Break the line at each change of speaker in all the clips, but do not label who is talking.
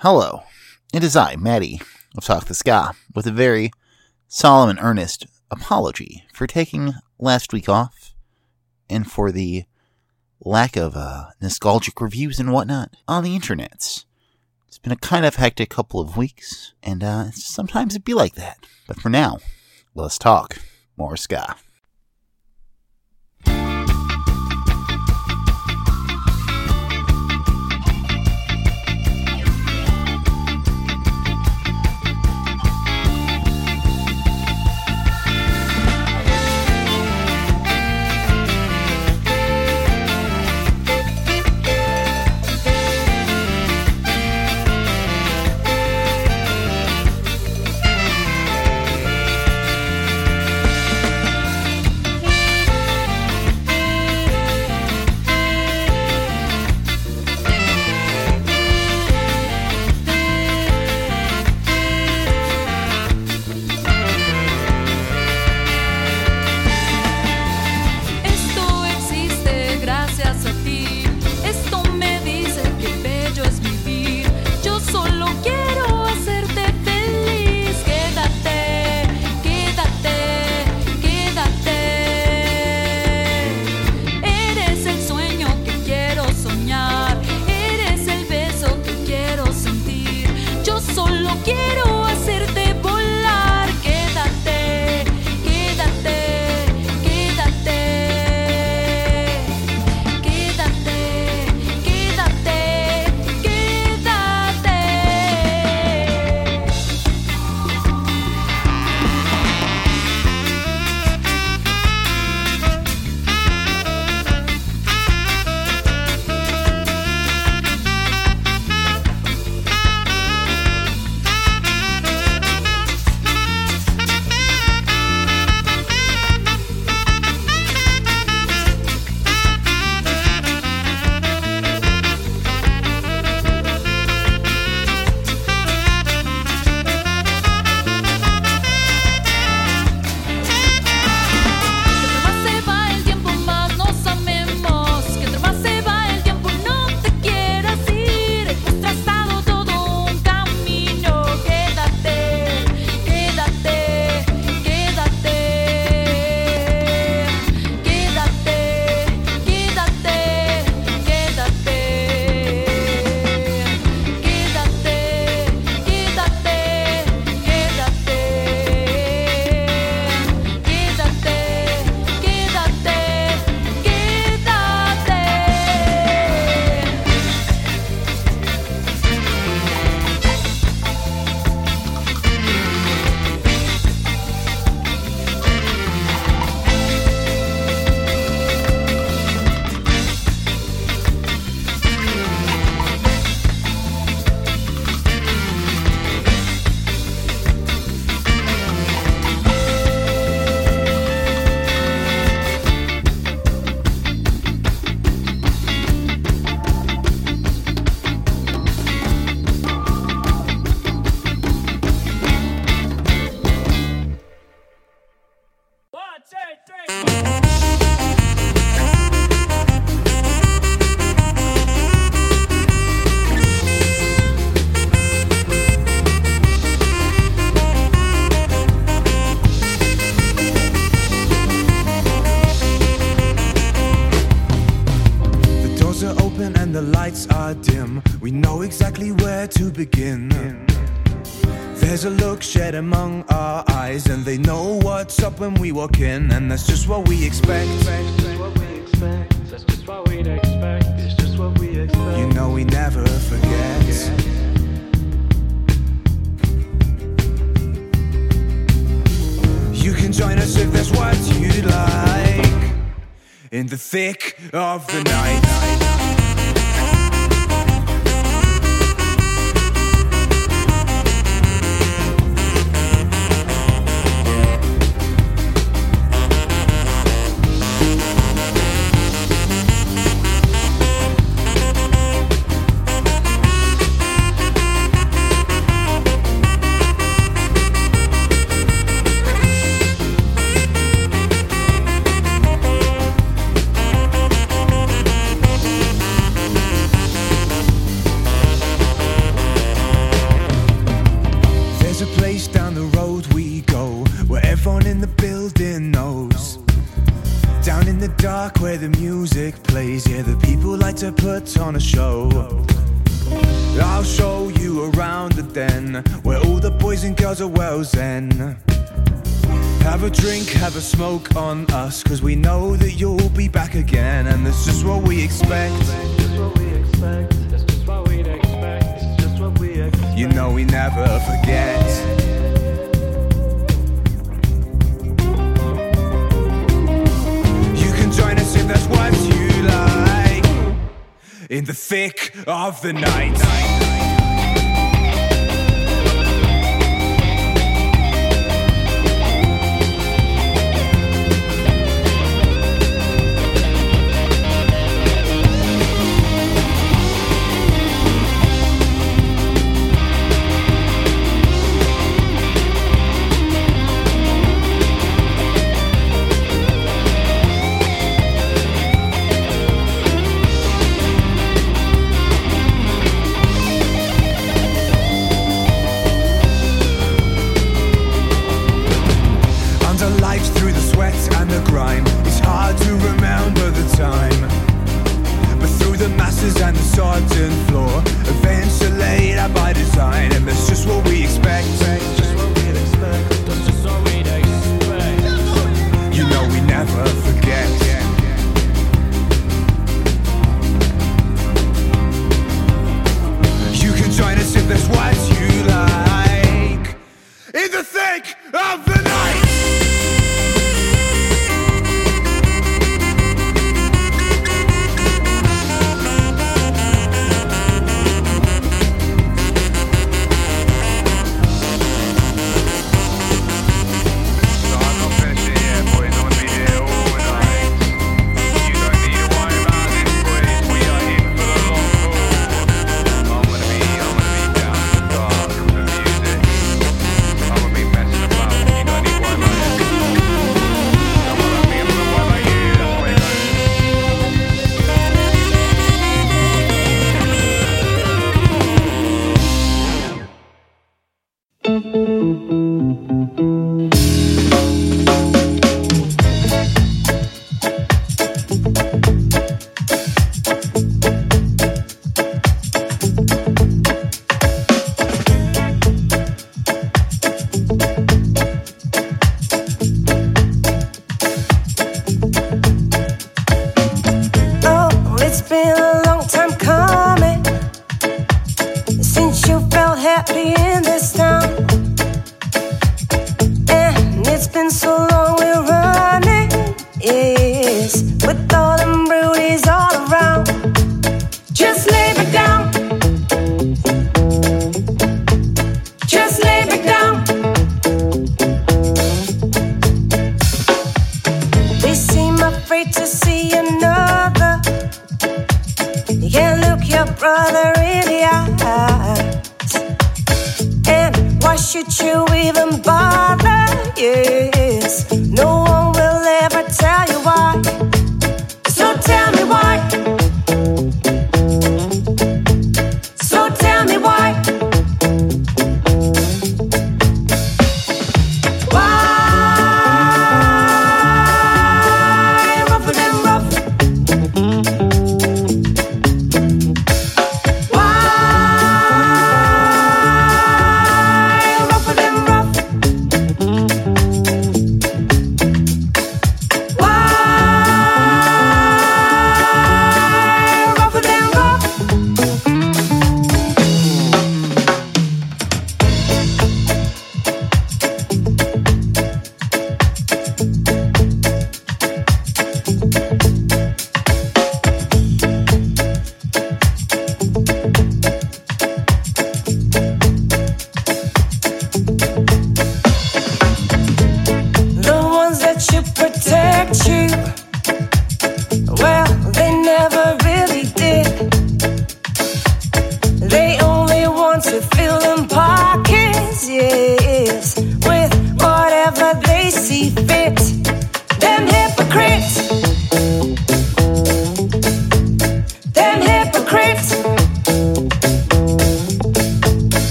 Hello, it is I, Maddie, of Talk the Ska, with a very solemn and earnest apology for taking last week off and for the lack of uh, nostalgic reviews and whatnot on the internets. It's been a kind of hectic couple of weeks, and uh, sometimes it be like that. But for now, let's talk more ska.
When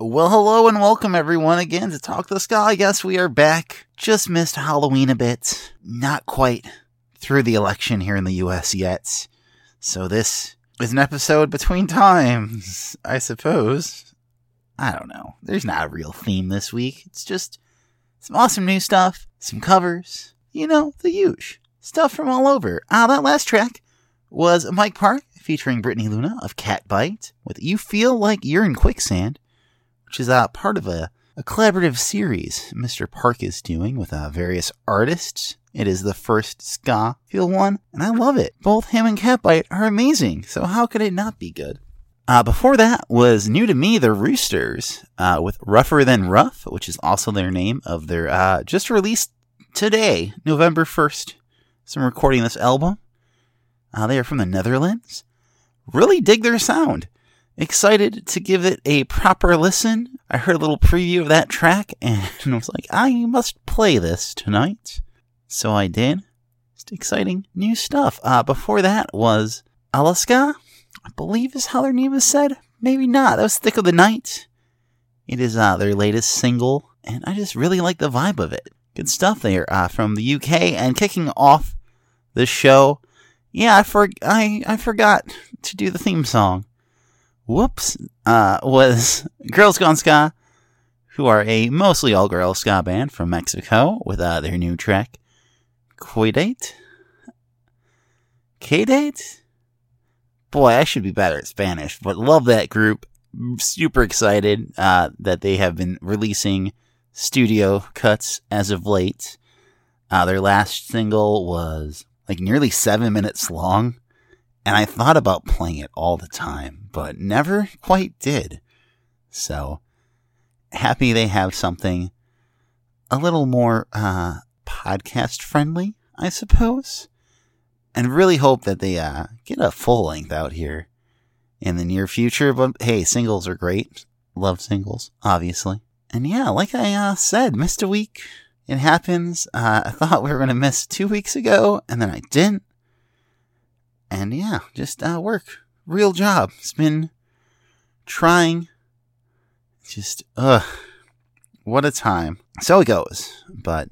Well,
hello and welcome everyone again to Talk the Ska. Yes, we are back. Just missed Halloween a bit. Not quite through the election here in the US yet. So this is an episode between times, I suppose. I don't know. There's not a real theme this week. It's just some awesome new stuff, some covers, you know, the huge stuff from all over. Ah, that last track was Mike Park featuring Brittany Luna of Catbite with You Feel Like You're in Quicksand which is uh, part of a, a collaborative series Mr. Park is doing with uh, various artists. It is the first ska feel one, and I love it. Both him and Catbite are amazing, so how could it not be good? Uh, before that was new to me, the Roosters, uh, with Rougher Than Rough, which is also their name of their uh, just released today, November 1st. So I'm recording this album. Uh, they are from the Netherlands. Really dig their sound excited to give it a proper listen. I heard a little preview of that track and I was like, I must play this tonight. So I did. Just exciting new stuff. Uh, before that was Alaska, I believe is how their name is said. Maybe not. That was Thick of the Night. It is uh, their latest single, and I just really like the vibe of it. Good stuff there uh, from the UK. And kicking off the show, yeah, I, for- I, I forgot to do the theme song whoops, uh, was Girls Gone Ska, who are a mostly all girl ska band from Mexico with uh, their new track, Cuidate? K-Date? Boy, I should be better at Spanish, but love that group. Super excited uh, that they have been releasing studio cuts as of late. Uh, their last single was like nearly seven minutes long and I thought about playing it all the time, but never quite did. So happy they have something a little more uh, podcast friendly, I suppose, and really hope that they uh, get a full length out here in the near future. But hey, singles are great. Love singles, obviously. And yeah, like I uh, said, missed a week. It happens. Uh, I thought we were going to miss two weeks ago, and then I didn't and yeah, just uh, work. Real job. It's been trying. Just, ugh. What a time. So it goes. But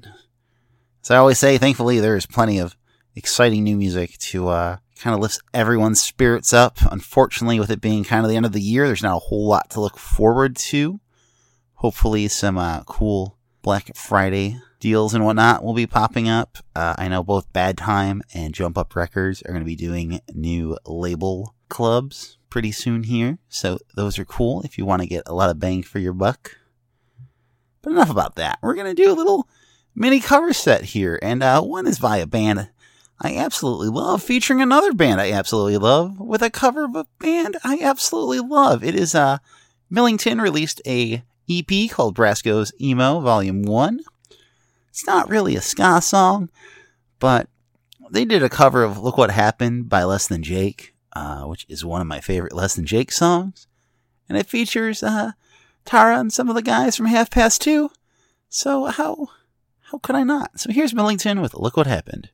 as I always say, thankfully, there's plenty of exciting new music to uh, kind of lift everyone's spirits up. Unfortunately, with it being kind of the end of the year, there's not a whole lot to look forward to. Hopefully, some uh, cool Black Friday deals and whatnot will be popping up. Uh, I know both Bad Time and Jump Up Records are going to be doing new label clubs pretty soon here. So those are cool if you want to get a lot of bang for your buck. But enough about that. We're going to do a little mini cover set here. And uh, one is by a band I absolutely love, featuring another band I absolutely love, with a cover of a band I absolutely love. It is uh, Millington released a EP called Brasco's Emo Volume 1. It's not really a ska song, but they did a cover of Look What Happened by Less Than Jake, uh, which is one of my favorite Less Than Jake songs. And it features uh, Tara and some of the guys from Half Past Two. So how how could I not? So here's Millington with Look What Happened.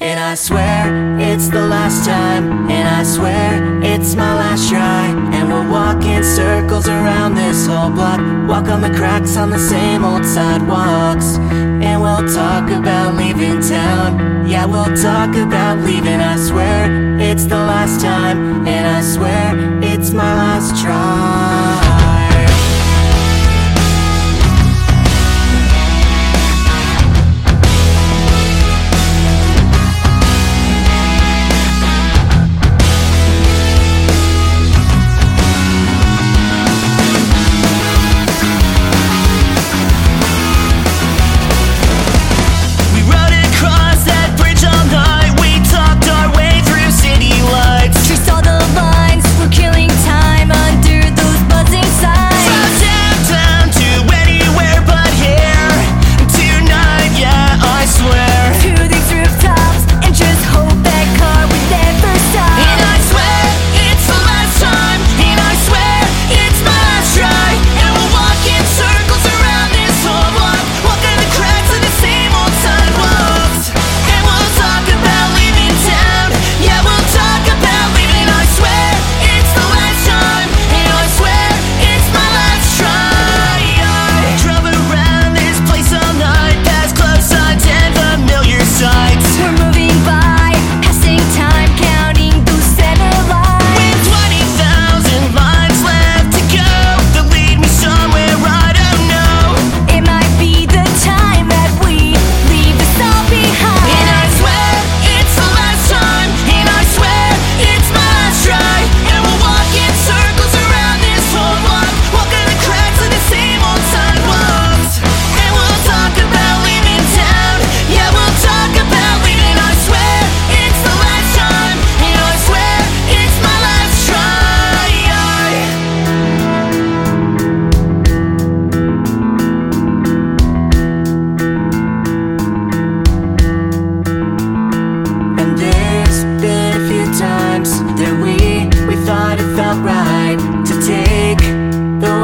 And I swear it's the last time. And I swear it's my last try. And we'll walk in circles around this whole block. Walk on the cracks on the same old sidewalks. And we'll talk about leaving town. Yeah, we'll talk about leaving. I swear it's the last time. And I swear it's my last try.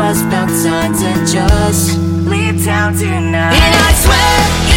us, found signs and just leave
town tonight. And I swear.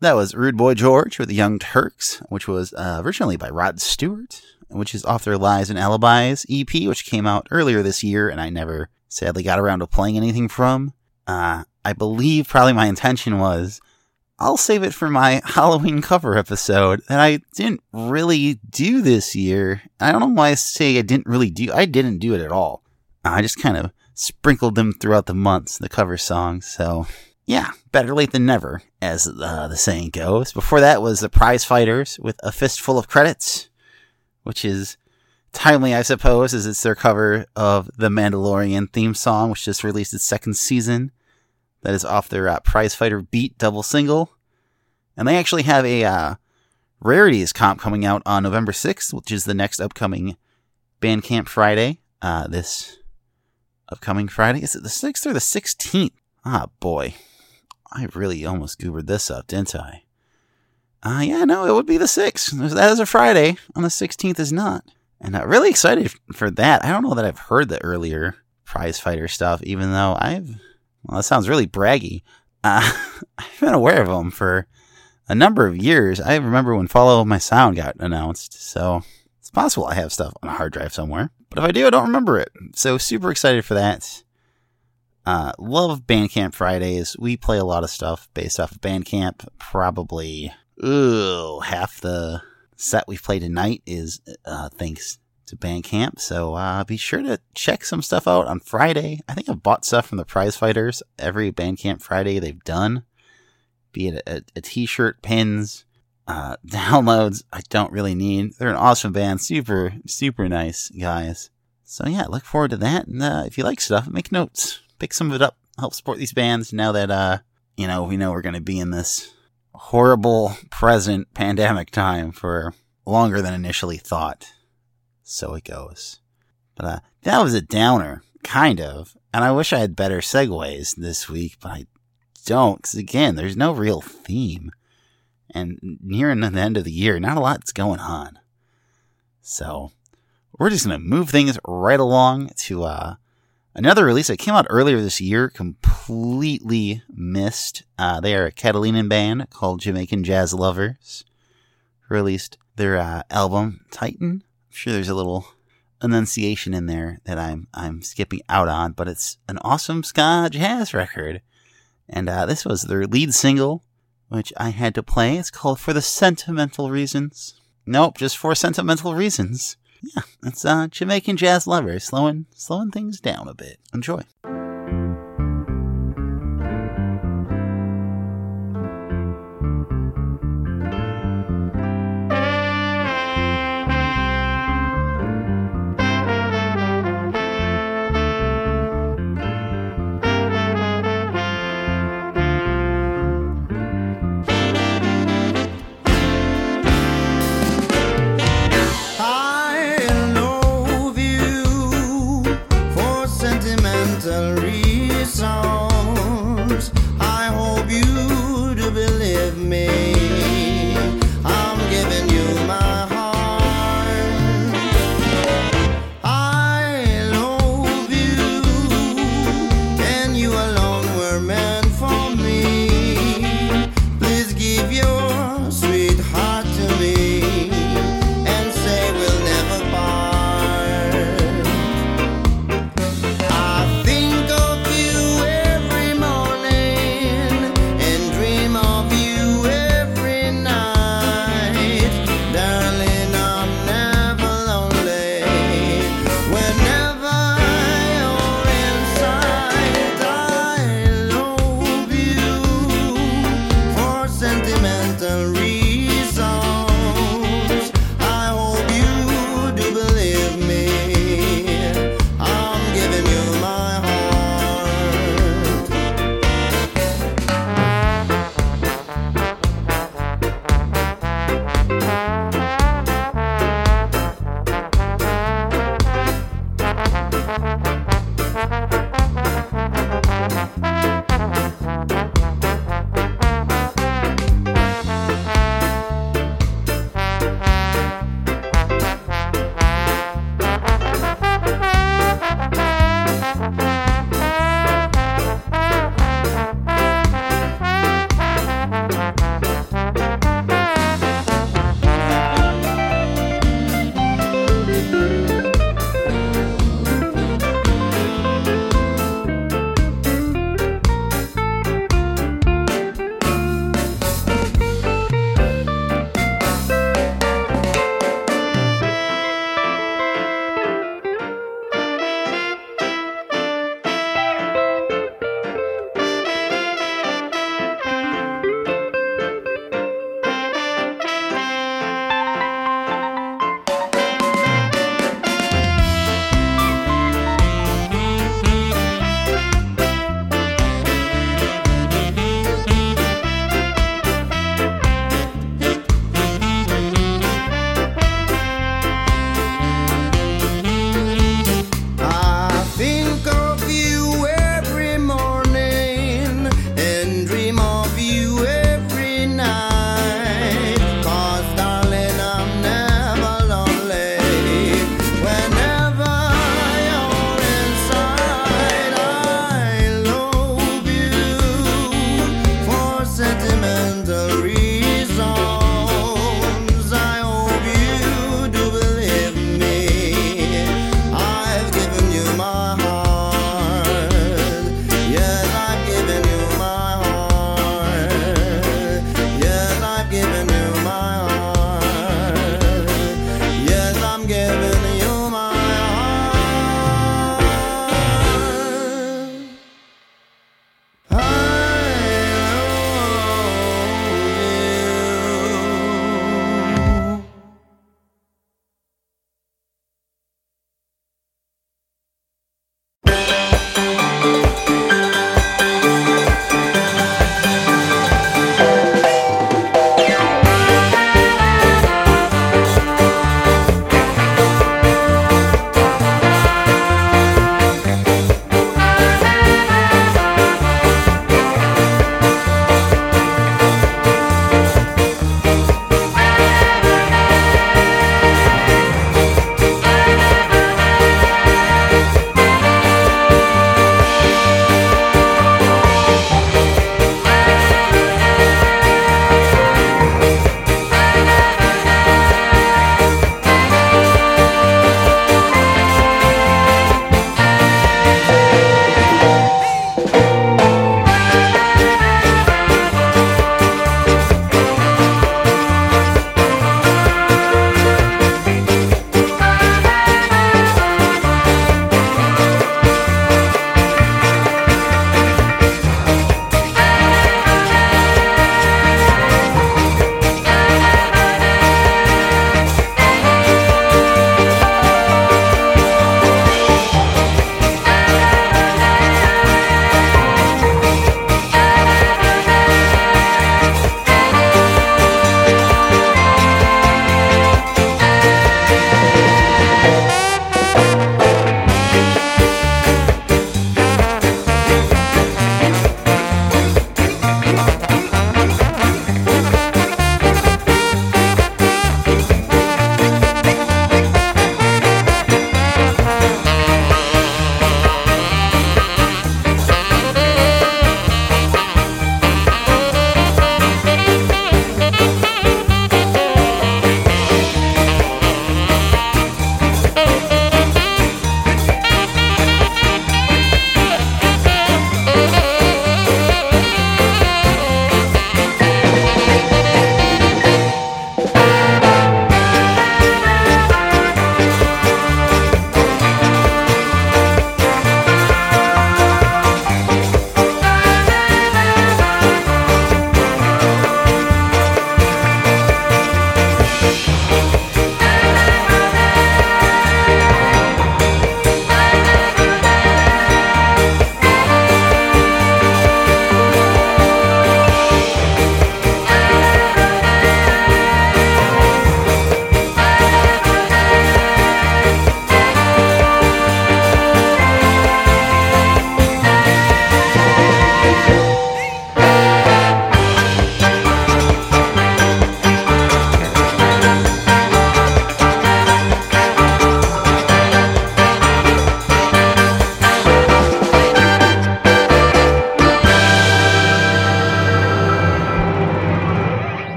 That was
Rude Boy George with the Young Turks, which was uh, originally by Rod Stewart, which is off their Lies and Alibis EP, which came out earlier this year, and I never sadly got around to playing anything from. Uh, I believe probably my intention was I'll save it for my Halloween cover episode that I didn't really do this year. I don't know why I say I didn't really do. I didn't do it at all. I just kind of sprinkled them throughout the months, the cover songs. So yeah, better late than never, as uh, the saying goes. Before that was the Prize Fighters with a fistful of credits, which is timely, I suppose, as it's their cover of the Mandalorian theme song, which just released its second season. That is off their uh, Prize Fighter Beat double single. And they actually have a uh, Rarities comp coming out on November 6th, which is the next upcoming Bandcamp Friday. Uh, this upcoming Friday. Is it the 6th or the 16th? Ah, boy. I really almost goobered this up, didn't I? Uh, yeah, no, it would be the 6th. That is a Friday. On the 16th is not. And I'm really excited for that. I don't know that I've heard the earlier prize fighter stuff, even though I've, well, that sounds really braggy. Uh, I've been aware of them for a number of years. I remember when Follow My Sound got announced, so it's possible I have stuff on a hard drive somewhere. But if I do, I don't remember it. So super excited for that. Uh, love Bandcamp Fridays. We play a lot of stuff based off of Bandcamp. Probably, ooh, half the set we've played tonight is uh, thanks to Bandcamp. So uh, be sure to check some stuff out on Friday. I think I've bought stuff from the prize fighters every Bandcamp Friday they've done, be it a, a t-shirt, pins, uh, downloads. I don't really need. They're an awesome band, super super nice guys. So yeah, look forward to that. And uh, if you like stuff, make notes, pick some of it up, help support these bands. Now that uh, you know, we know we're going to be in this horrible present pandemic time for longer than initially thought. So it goes. But uh, that was a downer, kind of. And I wish I had better segues this week, but I don't. Because again, there's no real theme. And nearing the end of the year, not a lot's going on. So we're just going to move things right along to uh, another release that came out earlier this year, completely missed. Uh, they are a Catalinian band called Jamaican Jazz Lovers. Released their uh, album Titan. I'm sure there's a little enunciation in there that I'm I'm skipping out on, but it's an awesome ska jazz record. And uh, this was their lead single, which I had to play. It's called For the Sentimental Reasons. Nope, just for sentimental reasons. Yeah, it's uh, Jamaican jazz lovers slowing slowing things down a bit. Enjoy.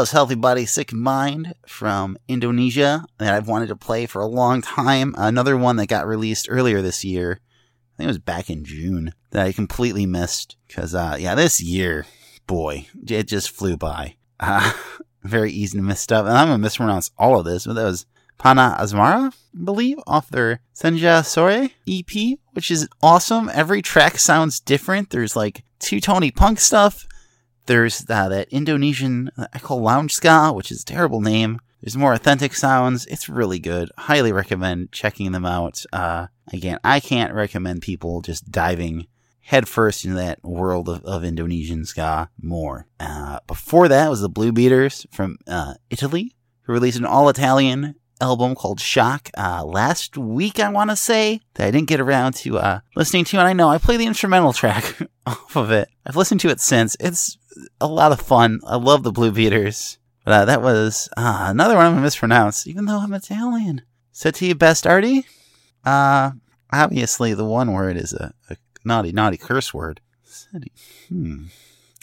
Was Healthy Body, Sick Mind from Indonesia that I've wanted to play for a long time. Another one that got released earlier this year. I think it was back in June that I completely missed because, uh, yeah, this year, boy, it just flew by. Uh, very easy to miss stuff. And I'm going to mispronounce all of this, but that was Pana Asmara, I believe, off their Senja Sore EP, which is awesome. Every track sounds different. There's like two Tony Punk stuff. There's uh, that Indonesian uh, I call lounge ska, which is a terrible name. There's more authentic sounds. It's really good. Highly recommend checking them out. Uh, again, I can't recommend people just diving headfirst into that world of, of Indonesian ska more. Uh, before that was the Blue Beaters from uh, Italy, who released an all Italian album called Shock uh, last week, I want to say, that I didn't get around to uh, listening to. And I know I play the instrumental track off of it. I've listened to it since. It's a lot of fun. I love the Blue Beaters. But uh, that was uh, another one I'm going to mispronounce, even though I'm Italian. Seti Bastardi? Uh, obviously, the one word is a, a naughty, naughty curse word. Hmm.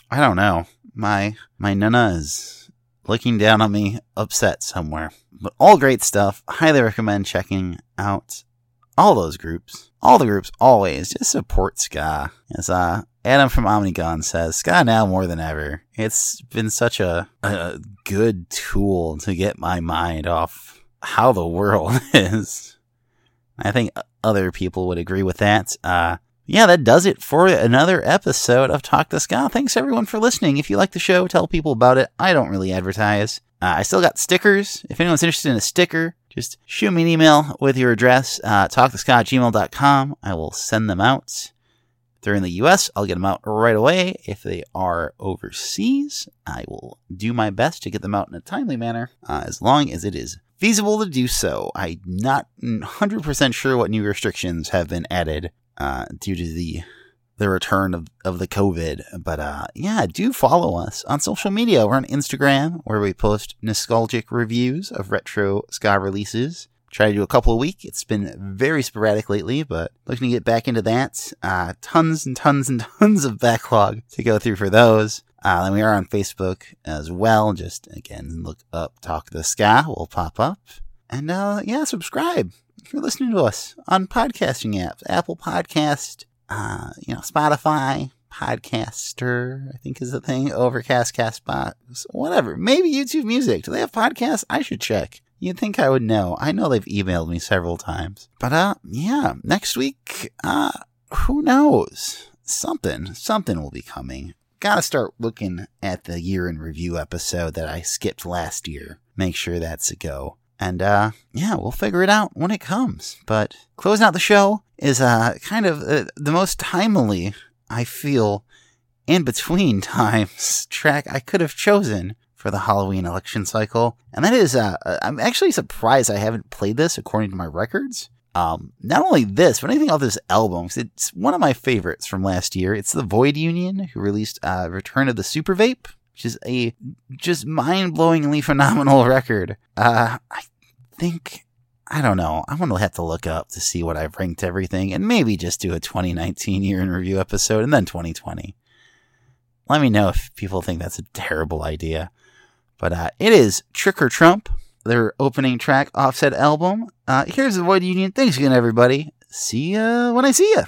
I don't know. My my nana is looking down on me, upset somewhere. But all great stuff. Highly recommend checking out all those groups. All the groups, always. Just support Ska. As uh, Adam from Omnigone says, Ska now more than ever. It's been such a, a good tool to get my mind off how the world is. I think other people would agree with that. Uh, yeah, that does it for another episode of Talk the Ska. Thanks everyone for listening. If you like the show, tell people about it. I don't really advertise. Uh, I still got stickers. If anyone's interested in a sticker, just shoot me an email with your address, uh, gmail.com. I will send them out. If they're in the US, I'll get them out right away. If they are overseas, I will do my best to get them out in a timely manner, uh, as long as it is feasible to do so. I'm not 100% sure what new restrictions have been added uh, due to the the return of, of the COVID. But uh, yeah, do follow us on social media. We're on Instagram where we post nostalgic reviews of retro ska releases. Try to do a couple a week. It's been very sporadic lately, but looking to get back into that. Uh, tons and tons and tons of backlog to go through for those. Uh, and we are on Facebook as well. Just again, look up Talk the Ska will pop up. And uh, yeah, subscribe if you're listening to us on podcasting apps, Apple Podcast, uh, you know, Spotify, Podcaster, I think is the thing, Overcast, Castbox, whatever. Maybe YouTube Music. Do they have podcasts? I should check. You'd think I would know. I know they've emailed me several times. But uh yeah, next week, uh who knows? Something, something will be coming. Gotta start looking at the year in review episode that I skipped last year. Make sure that's a go. And uh yeah, we'll figure it out when it comes. But closing out the show is uh kind of uh, the most timely I feel in between times track I could have chosen for the Halloween election cycle. And that is, uh, I'm actually surprised I haven't played this according to my records. Um, not only this, but anything off this album, it's one of my favorites from last year. It's the Void Union, who released uh, Return of the Super Ape, which is a just mind blowingly phenomenal record. Uh, I think, I don't know, I'm to have to look up to see what I've ranked everything and maybe just do a 2019 year in review episode and then 2020. Let me know if people think that's a terrible idea. But uh, it is Trick or Trump, their opening track offset album. Uh, here's the Void Union. Thanks again, everybody. See ya when I see ya.